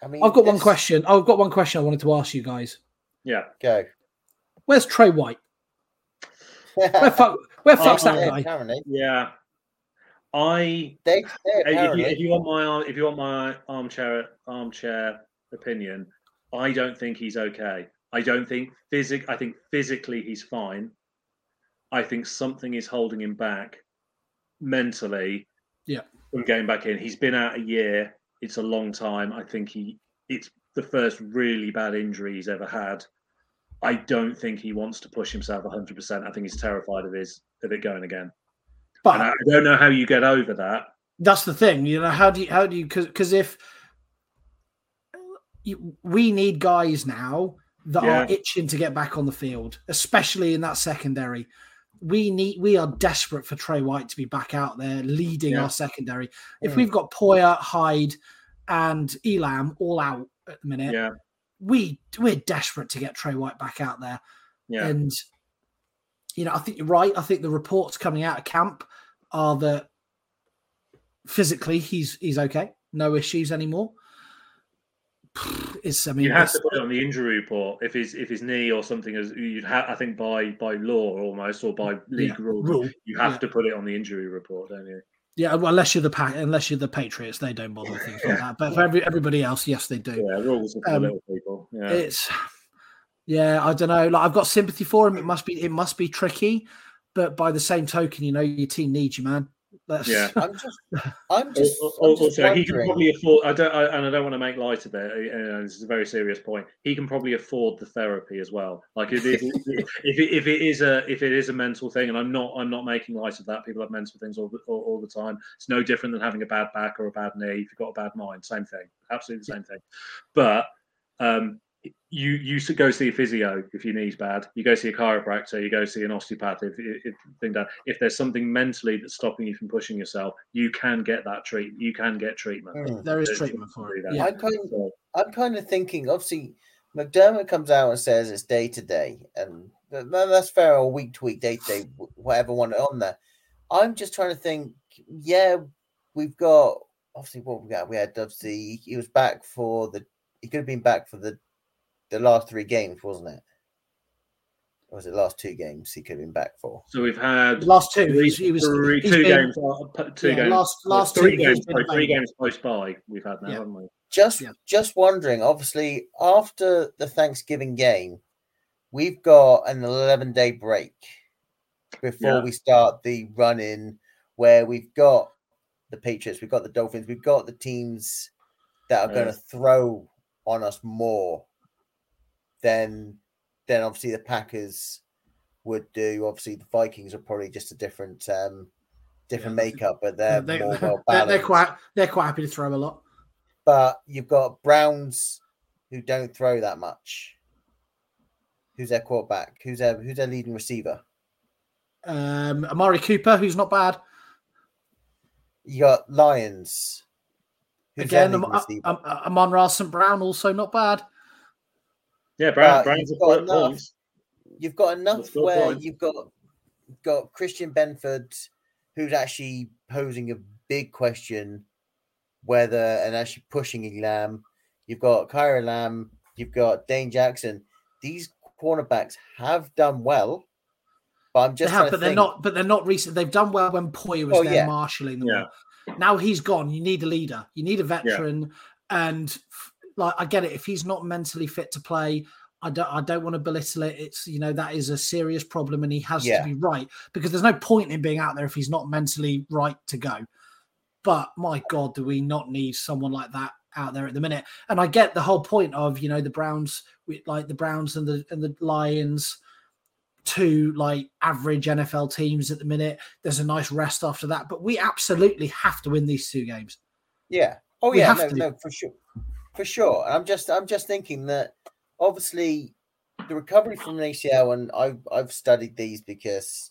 I mean, I've got one question. I've got one question I wanted to ask you guys. Yeah. Go. Where's Tre White? Where fuck? Where *laughs* fuck's oh, that guy? Apparently. Yeah. I they, if, you, if, you, want my if you want my armchair armchair opinion, I don't think he's okay. I don't think physic. I think physically he's fine. I think something is holding him back mentally. Yeah. From getting back in, he's been out a year. It's a long time. I think he. It's the first really bad injury he's ever had. I don't think he wants to push himself 100%. I think he's terrified of his of it going again. But and I don't know how you get over that. That's the thing, you know. How do you how do you because because if you, we need guys now that yeah. are itching to get back on the field, especially in that secondary. We need we are desperate for Tre White to be back out there leading yeah. our secondary. If yeah. we've got Poyer, Hyde, and Elam all out at the minute, yeah. we we're desperate to get Tre White back out there. Yeah. And you know, I think you're right. I think the reports coming out of camp are that physically he's he's okay, no issues anymore. It's I mean you have to put it on the injury report if his if his knee or something is you'd have I think by by law almost or by league yeah, rule, rule, you have yeah. to put it on the injury report, don't you? Yeah, well, unless you're the pack, unless you're the Patriots, they don't bother with things like that. But for every, everybody else, yes, they do. Yeah, rules for um, little people. Yeah. It's yeah, I don't know. Like I've got sympathy for him. It must be it must be tricky, but by the same token, you know, your team needs you, man. That's... Yeah, I'm just, I'm just. I'm also, just he can probably afford. I don't, I, and I don't want to make light of it. Uh, this is a very serious point. He can probably afford the therapy as well. Like if if, *laughs* if, it, if it is a if it is a mental thing, and I'm not I'm not making light of that. People have mental things all the, all, all the time. It's no different than having a bad back or a bad knee. If you've got a bad mind, same thing. Absolutely the same thing. But um, you you should go see a physio if your knee's bad. You go see a chiropractor. You go see an osteopath if, if, if, if there's something mentally that's stopping you from pushing yourself, you can get that treat. You can get treatment. Mm. There is treatment for it. Yeah. I'm kind of, I'm kind of thinking. Obviously, McDermott comes out and says it's day to day, and that's fair. Or week to week, day to day, whatever one on there. I'm just trying to think. Yeah, we've got obviously what we got. We had obviously he was back for the. He could have been back for the the last three games, wasn't it? Or was it last two games he could have been back for? So we've had last two. Three, he was, three, two been, games. Two yeah, games. Last last three two games. Sorry, three games post bye. We've had now, yeah. haven't we? Just yeah. just wondering. Obviously, after the Thanksgiving game, we've got an eleven day break before we start the run in where we've got the Patriots, we've got the Dolphins, we've got the teams that are going to throw on us more then then obviously the Packers would do. Obviously, the Vikings are probably just a different um different makeup, but they're they, more well balanced. *laughs* They're quite they're quite happy to throw a lot. But you've got Browns who don't throw that much. Who's their quarterback? Who's their who's their leading receiver? Um, Amari Cooper, who's not bad. You got Lions. Again, Am- Am- Amon-Ra St. Brown, also not bad. Yeah, Brown, Brown's you've got enough, You've got enough where point. you've got got Christian Benford, who's actually posing a big question whether and actually pushing Elam. You've got Kaiir Elam. You've got Dane Jackson. These cornerbacks have done well, but I'm just they have, but they're not. But they're not recent. They've done well when Poyer was oh, there yeah. marshalling them. Yeah. Now he's gone. You need a leader. You need a veteran, yeah. and like I get it. If he's not mentally fit to play, I don't I don't want to belittle it. It's you know that is a serious problem, and he has yeah. to be right because there's no point in being out there if he's not mentally right to go. But my God, do we not need someone like that out there at the minute? And I get the whole point of you know the Browns, like the Browns and the and the Lions, two like average NFL teams at the minute. There's a nice rest after that, but we absolutely have to win these two games. Yeah. Oh we yeah. No, no, for sure for sure. I'm just I'm just thinking that obviously the recovery from an ACL, and I've I've studied these because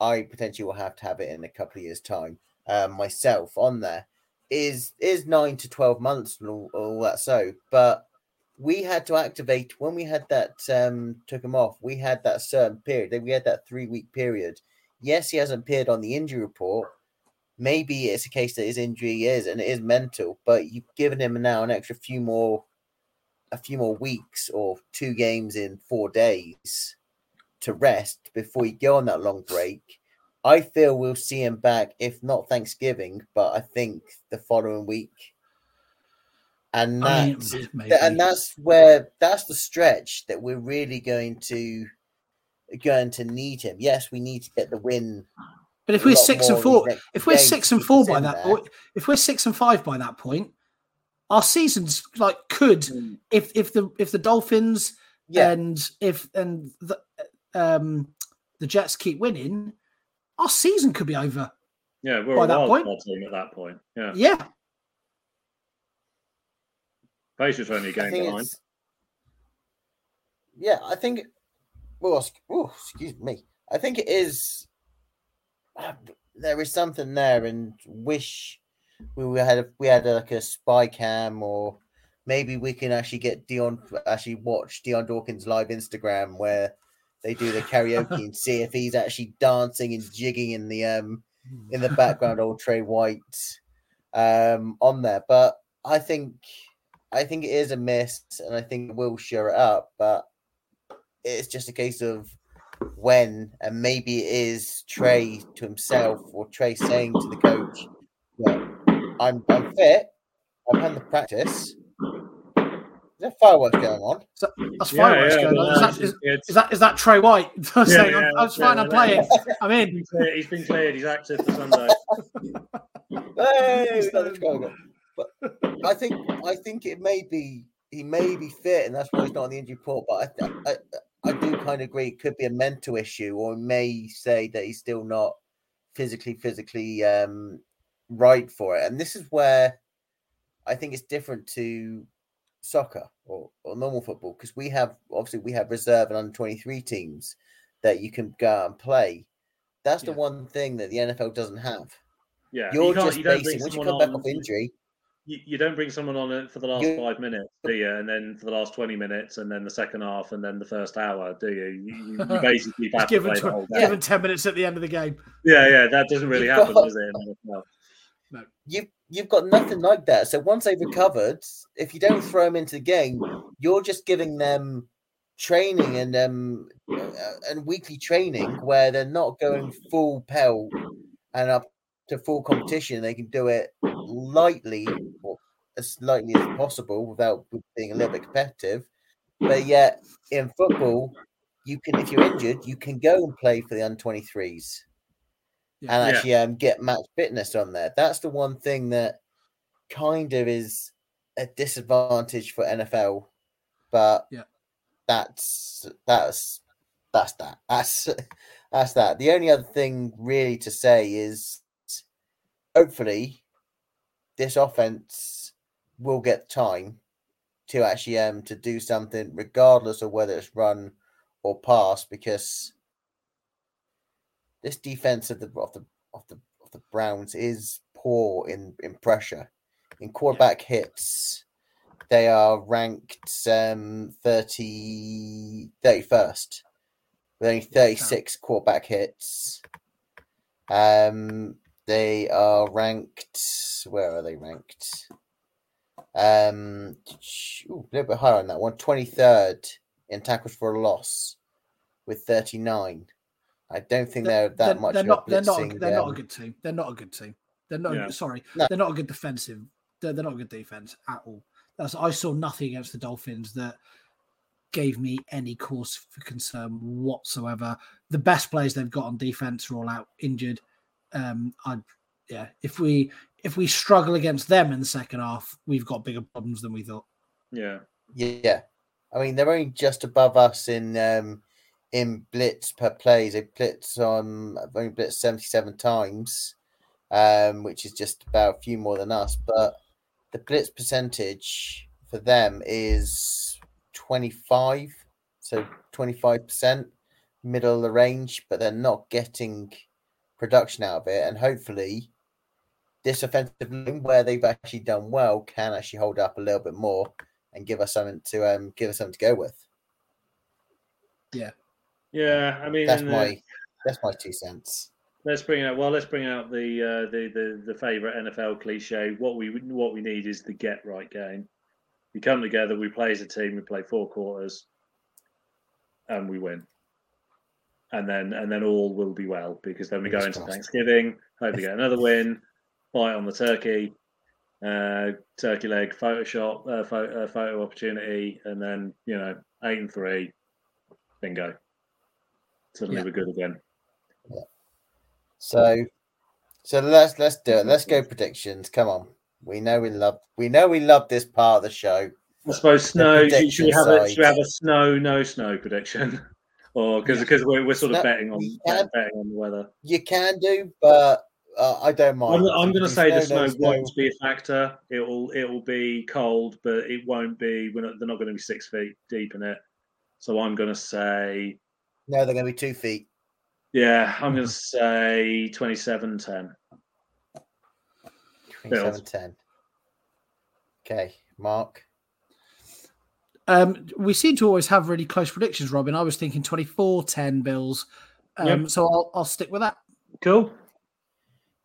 I potentially will have to have it in a couple of years' time um, myself on there is is nine to twelve months and all, all, that so but we had to activate when we had that um took him off we had that certain period then we had that three week period yes he hasn't appeared on the injury report maybe it's a case that his injury is and it is mental, but you've given him now an extra few more a few more weeks or two games in four days to rest before you go on that long break. I feel we'll see him back, if not Thanksgiving, but I think the following week. And that's I mean, and that's where that's the stretch that we're really going to going to need him. Yes, we need to get the win. But if we're six and four, if we're six and four by that, point, if we're six and five by that point, our seasons like could mm. if if the if the Dolphins yeah. and if and the um the Jets keep winning, our season could be over. Yeah, we're by a that point. team at that point. Yeah. Yeah. Pacers only a game behind. Yeah, I think. Well, oh, excuse me. I think it is. *sighs* There is something there, and wish we had a, we had a, like a spy cam, or maybe we can actually get Dion actually watch Dion Dawkins live Instagram where they do the karaoke and see if he's actually dancing and jigging in the um in the background, *laughs* old Tre White um on there. But I think I think it is a miss, and I think we'll share it up. But it's just a case of when, and maybe it is Tre to himself or Tre saying to the coach, I'm I'm fit. I've had the practice. Is there fireworks going on? So, that's fireworks yeah, going on. Is that, is, is, that is that Tre White *laughs* saying yeah, I'm, I'm fine? I'm playing. I'm in. He's been cleared. He's active for Sunday. hey, that's going on. But I think I think it may be he may be fit, and that's why he's not on the injury report. But I, I, I do kind of agree it could be a mental issue, or may say that he's still not physically physically um, right for it. And this is where I think it's different to soccer or, or normal football because we have obviously we have reserve and under 23 teams that you can go out and play. That's the yeah. one thing that the NFL doesn't have. Yeah, you're you just basing once you come back off injury. You, you, don't bring someone on it for the last you, five minutes, do you? And then for the last twenty minutes, and then the second half, and then the first hour, do you? You, you *laughs* basically have to play tw- the whole game. Given ten minutes at the end of the game. Yeah, yeah, that doesn't really You've happen, got, does it? No. You you've got nothing like that. So once they've recovered, if you don't throw them into the game, you're just giving them training and um uh, and weekly training where they're not going full pelt and up to full competition. They can do it lightly or as lightly as possible without being a little bit competitive. But yet in football, you can if you're injured, you can go and play for the under 23s yeah. and actually um, get match fitness on there. That's the one thing that kind of is a disadvantage for NFL, but yeah, that's that's that's that. That's *laughs* that's that. The only other thing really to say is hopefully this offense will get time to actually um to do something regardless of whether it's run or pass because this defense of the of the of the of the Browns is poor in in pressure. In quarterback hits, they are ranked um 30 31st with only 36 quarterback hits. Um they are ranked where are they ranked? Um ooh, a little bit higher on that one, 23rd in tackles for a loss with 39. I don't think they're, they're that they're, much. They're not. They're not. They're um, not a good team. They're not a good team. They're not. Yeah. Sorry, no. they're not a good defensive. They're, they're not a good defense at all. That's I saw nothing against the Dolphins that gave me any cause for concern whatsoever. The best players they've got on defense are all out injured. Um, I yeah, if we if we struggle against them in the second half, we've got bigger problems than we thought. Yeah, yeah. I mean, they're only just above us in um, in blitz per plays. They blitz on I've only blitzed 77 times, um, which is just about a few more than us. But the blitz percentage for them is 25, so 25% middle of the range, but they're not getting production out of it. And hopefully, this offensive line, where they've actually done well, can actually hold up a little bit more and give us something to um give us something to go with. Yeah, yeah, I mean that's my that's my two cents. Let's bring out well. Let's bring out the uh, the the the favorite NFL cliche. What we what we need is the get right game. We come together, we play as a team, we play four quarters, and we win. And then and then all will be well because then we go into Thanksgiving, hope we get another win, bite on the turkey, uh, turkey leg, Photoshop, uh, photo, uh, photo opportunity, and then you know eight and three, bingo. Suddenly Yeah. we're good again. Yeah. So, so let's let's do it. Let's go predictions. Come on. We know we love we know we love this part of the show. I suppose snow. Should, we have a should we have a snow no snow prediction, *laughs* or because because we're, we're sort of Snow- betting on yeah. betting on the weather. You can do, but uh, I don't mind. I'm, I'm going to say the snow no won't be a factor. It'll it'll be cold, but it won't be. We're not, they're not going to be six feet deep in it. So I'm going to say, No, they're going to be two feet. yeah, I'm going to say 27-10. 27 10. Okay, Mark. Um, we seem to always have really close predictions, Robin. I was thinking 24 10 Bills. Um, Yep. So I'll, I'll stick with that. Cool.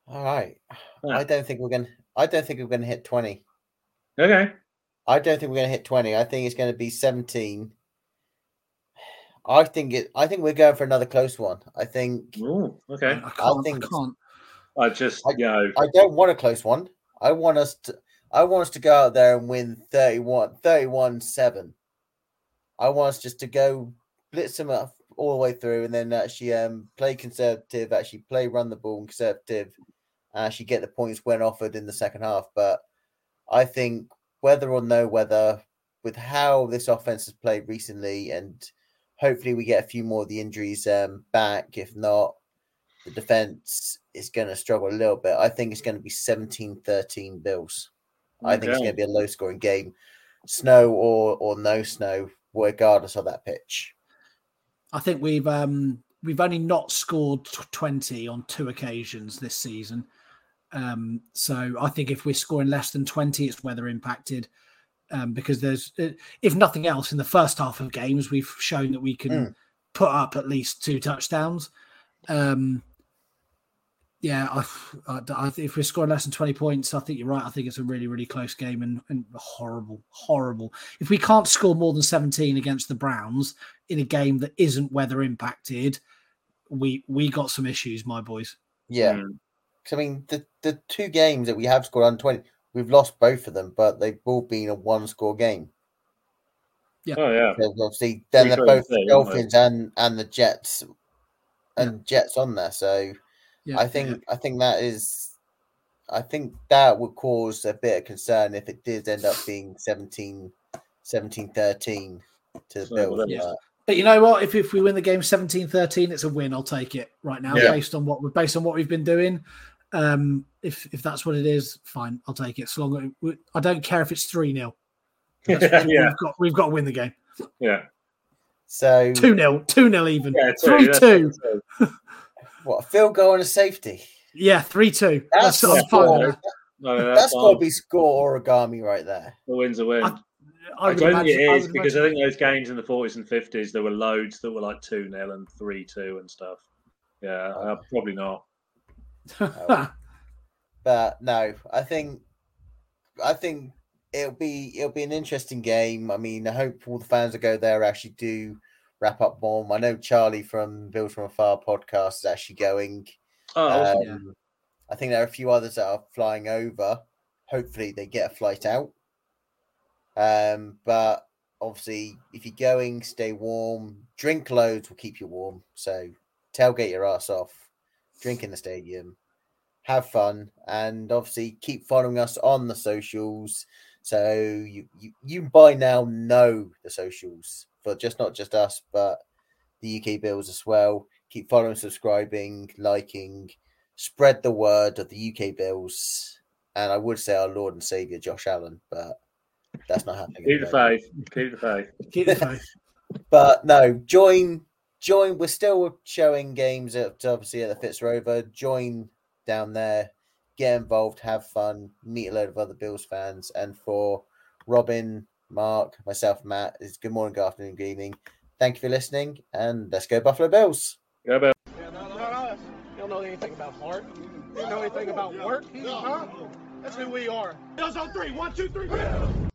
All right. Yeah. I don't think we're going to I don't think we're going to hit 20. Okay. I don't think we're going to hit 20. I think it's going to be 17. I think it I think we're going for another close one. I think Ooh, okay. I can't. I, think- can't. I just I- you know I don't want a close one. I want us to I want us to go out there and win 31 31 7. I want us just to go blitz them up all the way through and then actually um play conservative, actually play run the ball and conservative, and actually get the points when offered in the second half. But I think whether or no whether with how this offense has played recently and hopefully we get a few more of the injuries um back. If not, the defense is going to struggle a little bit. I think it's going to be 17 13 Bills. I think it's going to be a low scoring game, snow or or no snow, regardless of that pitch. I think we've um, we've only not scored 20 on two occasions this season. Um, so I think if we're scoring less than 20, it's weather impacted. Um, because there's, uh, if nothing else, in the first half of games, we've shown that we can Mm. put up at least two touchdowns. Um, yeah, I, I, I, if we're scoring less than 20 points, I think you're right. I think it's a really, really close game and, and horrible, horrible. If we can't score more than 17 against the Browns in a game that isn't weather impacted, we we got some issues, my boys. Yeah. Mm. 'Cause, I mean, the, the two games that we have scored on 20, we've lost both of them, but they've all been a one score game. Oh yeah. There's obviously, then Three, they're both the three, aren't they? Dolphins and, and the Jets and Jets on there. So Yeah, I think I think that is I think that would cause a bit of concern if it did end up being 17 17 13 to the So, Bills. yeah. but- But you know what? If, if we win the game 17-13, it's a win. I'll take it right now, Yeah. based on what we based on what we've been doing. Um, if if that's what it is, fine, I'll take it. So long, we- I don't care if it's three 0 *laughs* yeah. We've got we've got to win the game. Yeah. So Two 0 two 0 even. Yeah. Three two. that's- *laughs* what a field goal and a safety. Yeah, three two. That's, That's, a I'm fine with score. that. No, that's, That's got to be scorigami right there. The win's a win. I- I I, don't imagine, think it is I is would because I think those games in the 40s and 50s, there were loads that were like 2 0 and 3 2 and stuff. Yeah, uh, probably not. But no, I think I think it'll be it'll be an interesting game. I mean, I hope all the fans that go there actually do wrap up warm. I know Charlie from Build from Afar podcast is actually going. Oh. Um, yeah. I think there are a few others that are flying over. Hopefully, they get a flight out. Um, but obviously, if you're going, stay warm. Drink loads will keep you warm. So tailgate your ass off. Drink in the stadium. Have fun, and obviously keep following us on the socials. So you you, you by now know the socials for just not just us, but the UK Bills as well. Keep following, subscribing, liking spread the word of the UK Bills, and I would say our Lord and Savior Josh Allen, but that's not happening. Keep the the faith. Keep the faith. Keep the faith. *laughs* But no, join, join. We're still showing games at obviously at the Fitz Rover. Join down there, get involved, have fun, meet a load of other Bills fans, and for Robin, Mark, myself, Matt, is good morning, good afternoon, good evening. Thank you for listening, and let's go Buffalo Bills. Go Bills. Yeah, not, not us. You don't know anything about heart. You don't know anything about work. Huh? That's who we are. Bills on three. One, two, three. Bills.